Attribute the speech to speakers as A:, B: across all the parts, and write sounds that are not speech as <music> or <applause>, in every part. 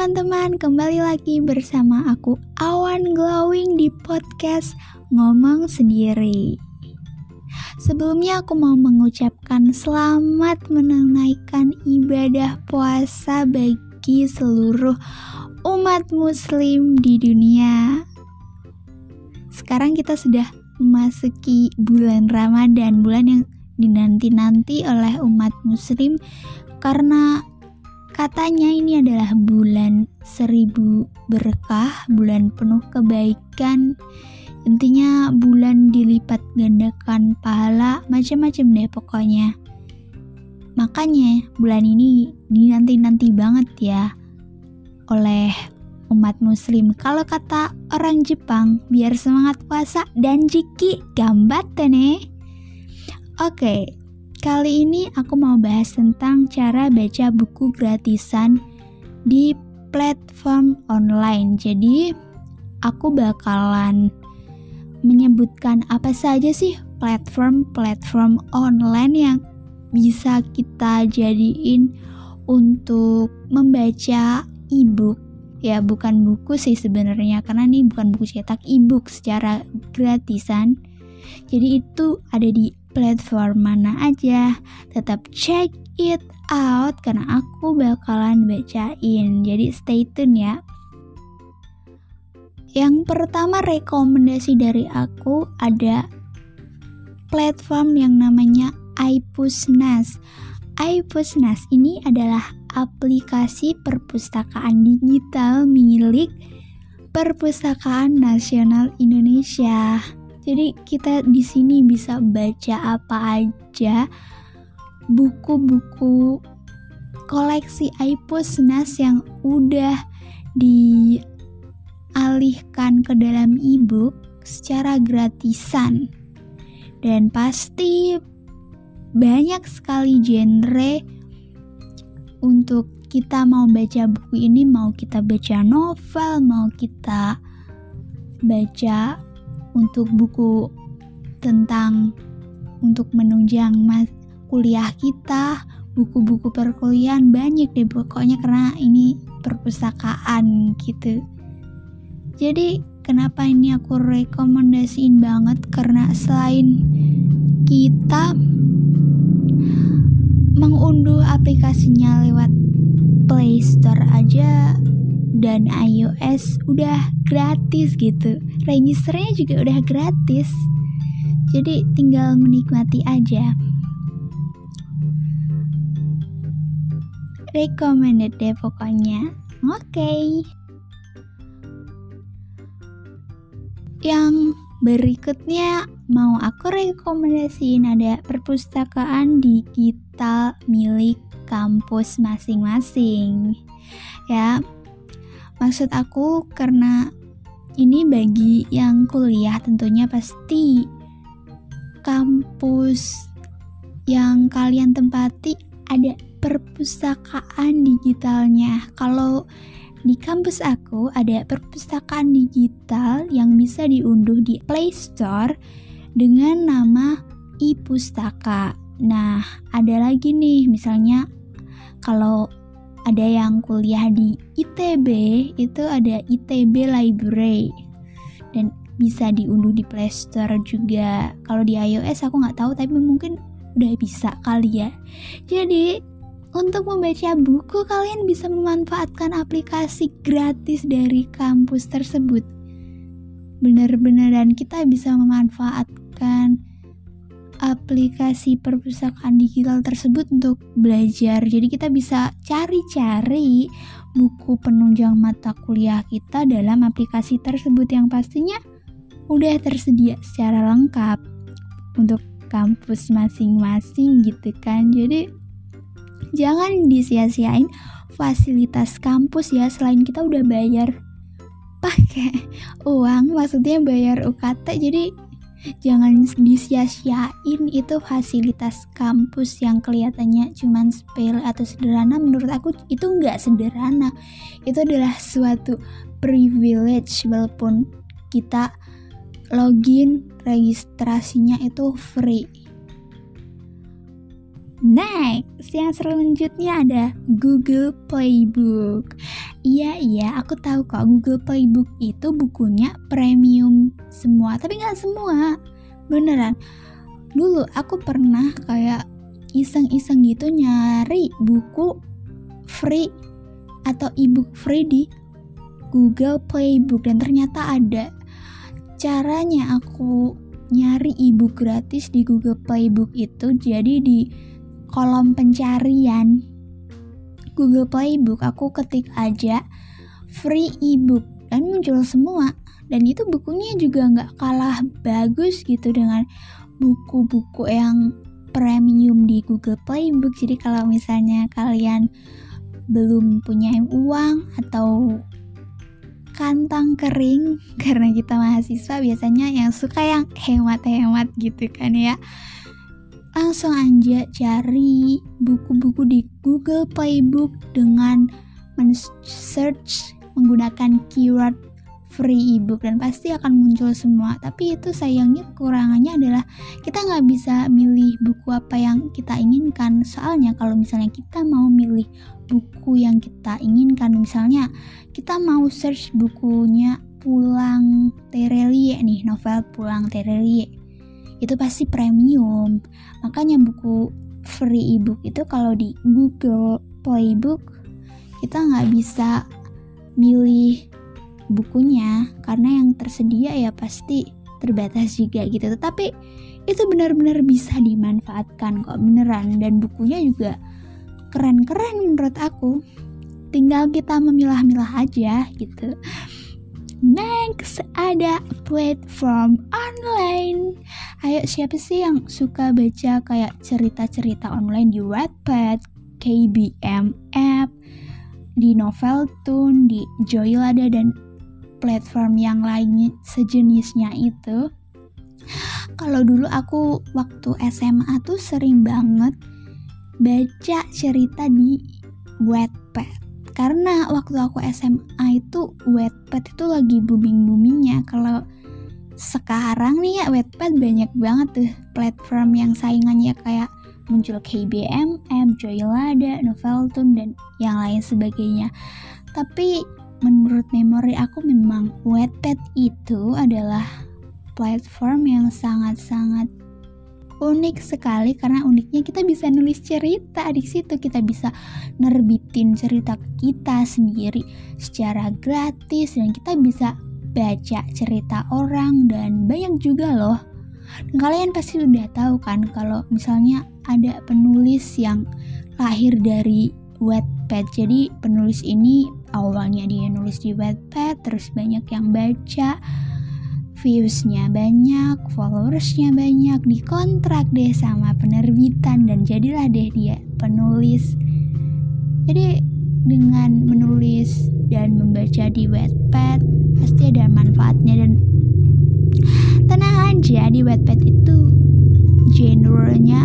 A: teman-teman, kembali lagi bersama aku Awan Glowing di podcast Ngomong Sendiri. Sebelumnya aku mau mengucapkan selamat menunaikan ibadah puasa bagi seluruh umat muslim di dunia. Sekarang kita sudah memasuki bulan Ramadan, bulan yang dinanti-nanti oleh umat muslim karena Katanya ini adalah bulan seribu berkah, bulan penuh kebaikan. Intinya bulan dilipat gandakan pahala, macam-macam deh pokoknya. Makanya bulan ini dinanti-nanti banget ya oleh umat muslim. Kalau kata orang Jepang, biar semangat puasa dan jiki gambat nih. Oke, Kali ini aku mau bahas tentang cara baca buku gratisan di platform online. Jadi, aku bakalan menyebutkan apa saja sih platform-platform online yang bisa kita jadiin untuk membaca e-book. Ya, bukan buku sih sebenarnya karena ini bukan buku cetak e-book secara gratisan. Jadi itu ada di platform mana aja. Tetap check it out karena aku bakalan bacain. Jadi stay tune ya. Yang pertama rekomendasi dari aku ada platform yang namanya iPusnas. iPusnas ini adalah aplikasi perpustakaan digital milik Perpustakaan Nasional Indonesia. Jadi kita di sini bisa baca apa aja buku-buku koleksi Nas yang udah dialihkan ke dalam e-book secara gratisan. Dan pasti banyak sekali genre untuk kita mau baca buku ini mau kita baca novel, mau kita baca untuk buku tentang untuk menunjang mas kuliah kita buku-buku perkuliahan banyak deh pokoknya karena ini perpustakaan gitu. Jadi kenapa ini aku rekomendasiin banget? Karena selain kita mengunduh aplikasinya lewat Play Store aja dan iOS udah gratis gitu. Registernya juga udah gratis. Jadi tinggal menikmati aja. Recommended deh pokoknya. Oke. Okay. yang berikutnya mau aku rekomendasiin ada perpustakaan digital milik kampus masing-masing. Ya Maksud aku karena ini bagi yang kuliah tentunya pasti kampus yang kalian tempati ada perpustakaan digitalnya. Kalau di kampus aku ada perpustakaan digital yang bisa diunduh di Play Store dengan nama e-pustaka. Nah, ada lagi nih misalnya kalau ada yang kuliah di ITB itu ada ITB Library. Dan bisa diunduh di Play Store juga. Kalau di iOS aku nggak tahu tapi mungkin udah bisa kali ya. Jadi untuk membaca buku kalian bisa memanfaatkan aplikasi gratis dari kampus tersebut. Benar-benar dan kita bisa memanfaatkan aplikasi perpustakaan digital tersebut untuk belajar. Jadi kita bisa cari-cari buku penunjang mata kuliah kita dalam aplikasi tersebut yang pastinya udah tersedia secara lengkap untuk kampus masing-masing gitu kan. Jadi jangan disia-siain fasilitas kampus ya selain kita udah bayar pakai uang maksudnya bayar UKT jadi jangan disia-siain itu fasilitas kampus yang kelihatannya cuman sepele atau sederhana. Menurut aku itu nggak sederhana. Itu adalah suatu privilege walaupun kita login registrasinya itu free. Next, yang selanjutnya ada Google Playbook. Iya iya aku tahu kok. Google Playbook itu bukunya premium semua tapi nggak semua. Beneran. Dulu aku pernah kayak iseng-iseng gitu nyari buku free atau ebook free di Google Playbook dan ternyata ada. Caranya aku nyari ebook gratis di Google Playbook itu jadi di kolom pencarian Google Playbook aku ketik aja free ebook. Dan muncul semua. Dan itu bukunya juga nggak kalah bagus gitu dengan buku-buku yang premium di Google Playbook jadi kalau misalnya kalian belum punya uang atau kantang kering <laughs> karena kita mahasiswa biasanya yang suka yang hemat-hemat gitu kan ya langsung aja cari buku-buku di Google Playbook dengan men-search menggunakan keyword free ebook dan pasti akan muncul semua. Tapi itu sayangnya kekurangannya adalah kita nggak bisa milih buku apa yang kita inginkan. Soalnya kalau misalnya kita mau milih buku yang kita inginkan misalnya kita mau search bukunya Pulang Terelie nih novel Pulang Terelie itu pasti premium. Makanya buku free ebook itu kalau di Google Playbook kita nggak bisa milih bukunya. Karena yang tersedia ya pasti terbatas juga gitu. Tetapi itu benar-benar bisa dimanfaatkan kok beneran. Dan bukunya juga keren-keren menurut aku. Tinggal kita memilah-milah aja gitu Next, ada platform online. Ayo siapa sih yang suka baca kayak cerita-cerita online di Wattpad, KBM app, di Noveltoon, di Joylada dan platform yang lainnya sejenisnya itu. Kalau dulu aku waktu SMA tuh sering banget baca cerita di Wattpad karena waktu aku SMA itu Wattpad itu lagi booming-boomingnya kalau sekarang nih ya Wattpad banyak banget tuh platform yang saingannya kayak muncul KBMM, Joylada, Noveltoon, dan yang lain sebagainya. Tapi menurut memori aku memang Wattpad itu adalah platform yang sangat-sangat unik sekali karena uniknya kita bisa nulis cerita di situ. Kita bisa nerbitin cerita kita sendiri secara gratis dan kita bisa baca cerita orang dan banyak juga loh. Dan kalian pasti udah tahu kan kalau misalnya ada penulis yang lahir dari Wattpad. Jadi penulis ini awalnya dia nulis di Wattpad terus banyak yang baca viewsnya banyak, followersnya banyak, dikontrak deh sama penerbitan dan jadilah deh dia penulis. Jadi dengan menulis dan membaca di Wattpad pasti ada manfaatnya dan tenang aja di Wattpad itu genre-nya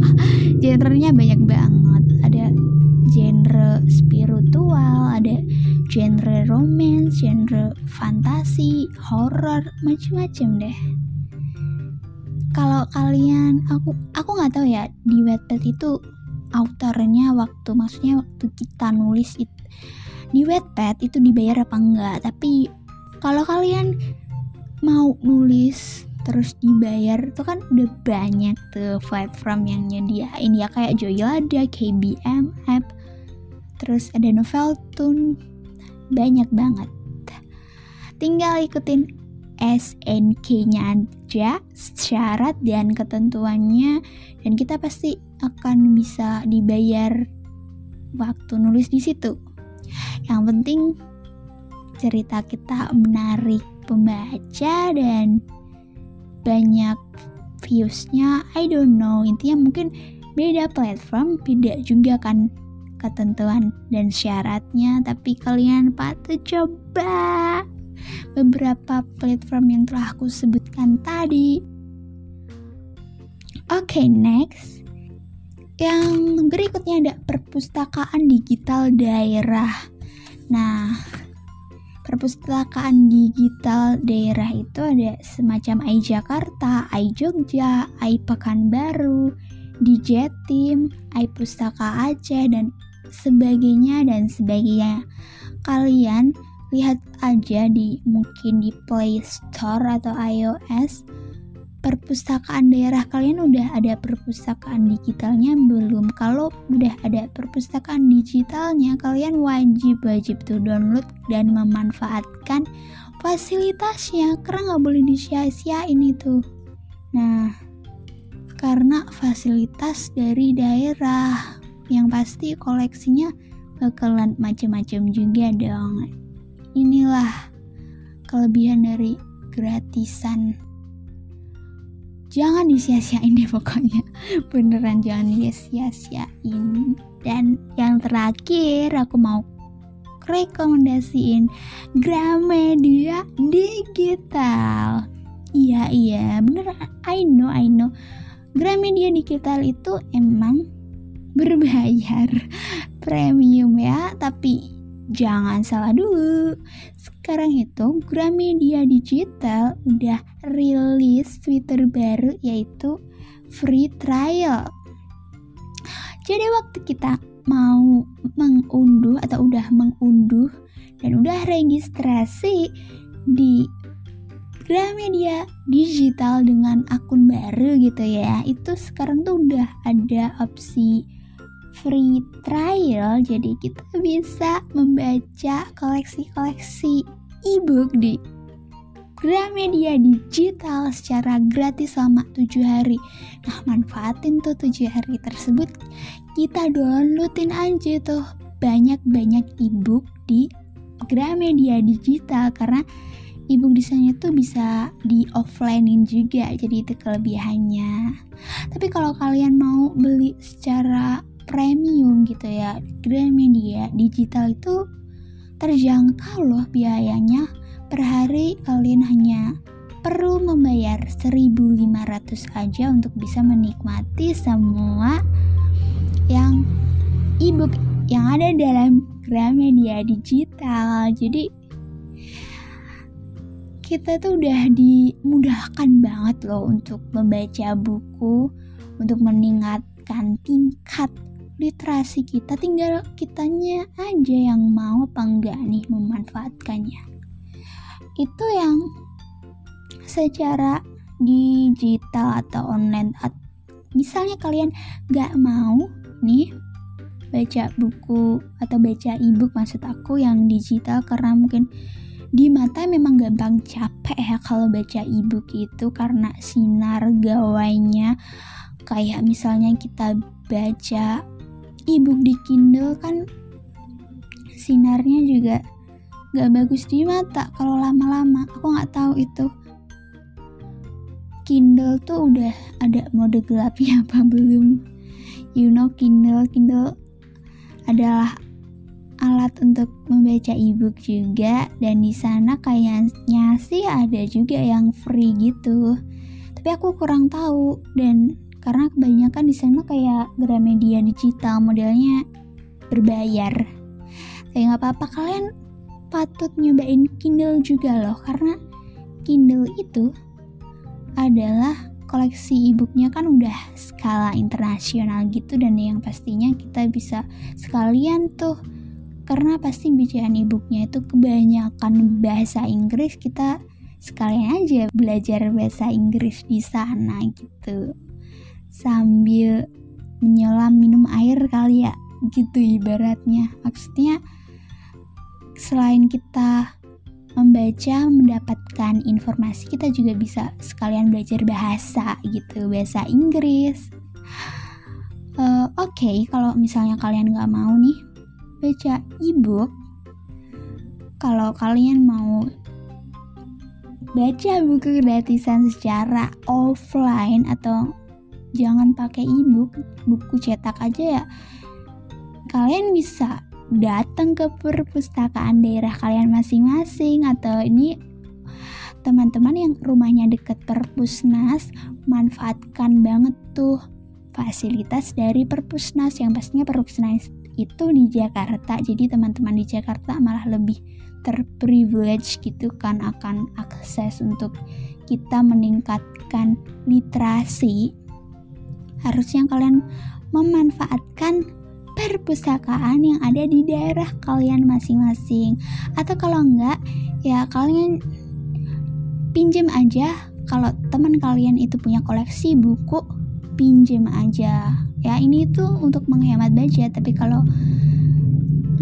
A: <laughs> genre-nya banyak banget. Ada genre spiritual, ada genre romance, fantasi, horror, macem-macem deh. Kalau kalian, aku aku nggak tahu ya di Wattpad itu autornya waktu maksudnya waktu kita nulis itu di Wattpad itu dibayar apa enggak tapi kalau kalian mau nulis terus dibayar itu kan udah banyak tuh platform yang nyediain ya. Kayak Joylada, KBM app, terus ada Noveltoon, banyak banget tinggal ikutin SNK-nya aja syarat dan ketentuannya dan kita pasti akan bisa dibayar waktu nulis di situ. Yang penting cerita kita menarik pembaca dan banyak viewsnya I don't know. Intinya mungkin beda platform beda juga kan ketentuan dan syaratnya, tapi kalian patut coba beberapa platform yang telah aku sebutkan tadi. Oke, okay, next. Yang berikutnya ada perpustakaan digital daerah. Nah, perpustakaan digital daerah itu ada semacam AI Jakarta, AI Jogja, AI Pekanbaru, di Jatim, AI Pustaka Aceh, dan sebagainya dan sebagainya. kalian lihat aja di mungkin di Play Store atau iOS perpustakaan daerah kalian udah ada perpustakaan digitalnya belum? Kalau udah ada perpustakaan digitalnya, kalian wajib-wajib tuh download dan memanfaatkan fasilitasnya karena nggak boleh disia-siain itu. Nah, karena fasilitas dari daerah yang pasti koleksinya bakalan macam-macam juga dong. Inilah kelebihan dari gratisan. Jangan disia-siain deh pokoknya. <laughs> Beneran jangan disia-siain. Dan yang terakhir aku mau rekomendasiin Gramedia Digital. Iya iya. Bener I know I know. Gramedia Digital itu emang berbayar <laughs> premium ya. Tapi jangan salah dulu sekarang itu Gramedia Digital udah rilis Twitter baru yaitu free trial. Jadi waktu kita mau mengunduh atau udah mengunduh dan udah registrasi di Gramedia Digital dengan akun baru gitu ya, itu sekarang tuh udah ada opsi free trial jadi kita bisa membaca koleksi-koleksi e-book di Gramedia Digital secara gratis selama 7 hari. Nah, manfaatin tuh 7 hari tersebut. Kita downloadin aja tuh banyak-banyak e-book di Gramedia Digital karena e-book di sana tuh bisa di offlinein juga. Jadi itu kelebihannya. Tapi kalau kalian mau beli secara premium gitu ya. Gramedia digital itu terjangkau loh biayanya. Per hari kalian hanya perlu membayar 1500 aja untuk bisa menikmati semua yang ebook yang ada dalam Gramedia digital. Jadi kita tuh udah dimudahkan banget loh untuk membaca buku untuk meningkatkan tingkat literasi kita tinggal kitanya aja yang mau apa enggak nih memanfaatkannya. Itu yang secara digital atau online misalnya kalian gak mau nih baca buku atau baca ebook maksud aku yang digital karena mungkin di mata memang gampang capek ya kalau baca ebook itu karena sinar gawainya. Kayak misalnya kita baca ebook di Kindle kan sinarnya juga gak bagus di mata kalau lama-lama. Aku nggak tahu itu. Kindle tuh udah ada mode gelapnya <laughs> apa belum? You know Kindle. Kindle adalah alat untuk membaca ebook juga dan di sana kayaknya sih ada juga yang free gitu. Tapi aku kurang tahu dan karena kebanyakan di sana kayak Gramedia digital modelnya berbayar. Tapi nggak apa-apa kalian patut nyobain Kindle juga loh karena Kindle itu adalah koleksi e-booknya kan udah skala internasional gitu dan yang pastinya kita bisa sekalian tuh karena pasti bacaan e-booknya itu kebanyakan bahasa Inggris kita sekalian aja belajar bahasa Inggris di sana gitu sambil menyelam minum air kali ya gitu ibaratnya. Maksudnya selain kita membaca mendapatkan informasi kita juga bisa sekalian belajar bahasa gitu bahasa Inggris. Uh, oke okay, kalau misalnya kalian nggak mau nih baca ebook. Kalau kalian mau baca buku gratisan secara offline atau jangan pakai e-book buku cetak aja ya. Kalian bisa datang ke perpustakaan daerah kalian masing-masing atau ini teman-teman yang rumahnya deket perpusnas manfaatkan banget tuh fasilitas dari perpusnas. Yang pastinya perpusnas itu di Jakarta jadi teman-teman di Jakarta malah lebih terprivilege gitu kan akan akses untuk kita meningkatkan literasi harusnya kalian memanfaatkan perpustakaan yang ada di daerah kalian masing-masing. Atau kalau enggak, ya kalian pinjam aja kalau teman kalian itu punya koleksi buku, pinjam aja. Ya, ini tuh untuk menghemat budget, tapi kalau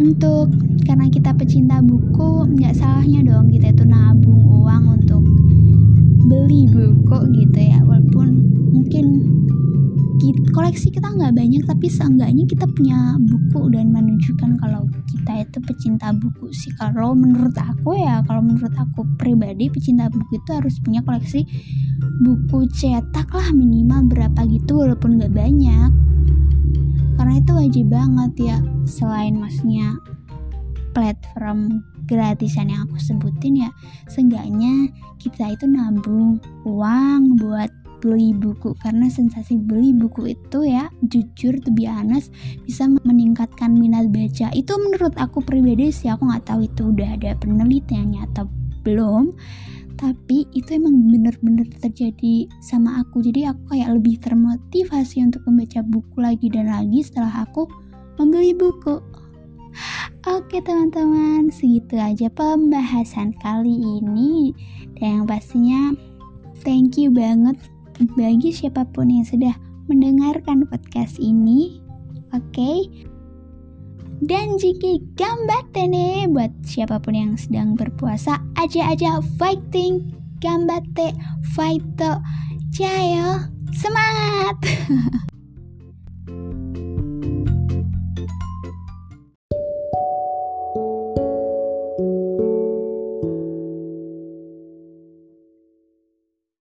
A: untuk karena kita pecinta buku nggak salahnya dong kita itu nabung uang untuk beli buku gitu ya walaupun mungkin koleksi kita nggak banyak tapi seenggaknya kita punya buku dan menunjukkan kalau kita itu pecinta buku sih. Kalau menurut aku ya kalau menurut aku pribadi pecinta buku itu harus punya koleksi buku cetak lah minimal berapa gitu walaupun nggak banyak. Karena itu wajib banget ya selain masnya platform gratisan yang aku sebutin ya seenggaknya kita itu nabung uang buat beli buku. Karena sensasi beli buku itu ya jujur tuh honest bisa meningkatkan minat baca. Itu menurut aku pribadi sih aku nggak tahu itu udah ada penelitiannya atau belum. Tapi itu emang bener-bener terjadi sama aku. Jadi aku kayak lebih termotivasi untuk membaca buku lagi dan lagi setelah aku membeli buku. Oke teman-teman, segitu aja pembahasan kali ini. Dan yang pastinya thank you banget bagi siapa pun yang sudah mendengarkan podcast ini Oke? Dan jika gambar nih buat siapa pun yang sedang berpuasa Aja-aja fighting, gambar fight, jayo, semangat <laughs>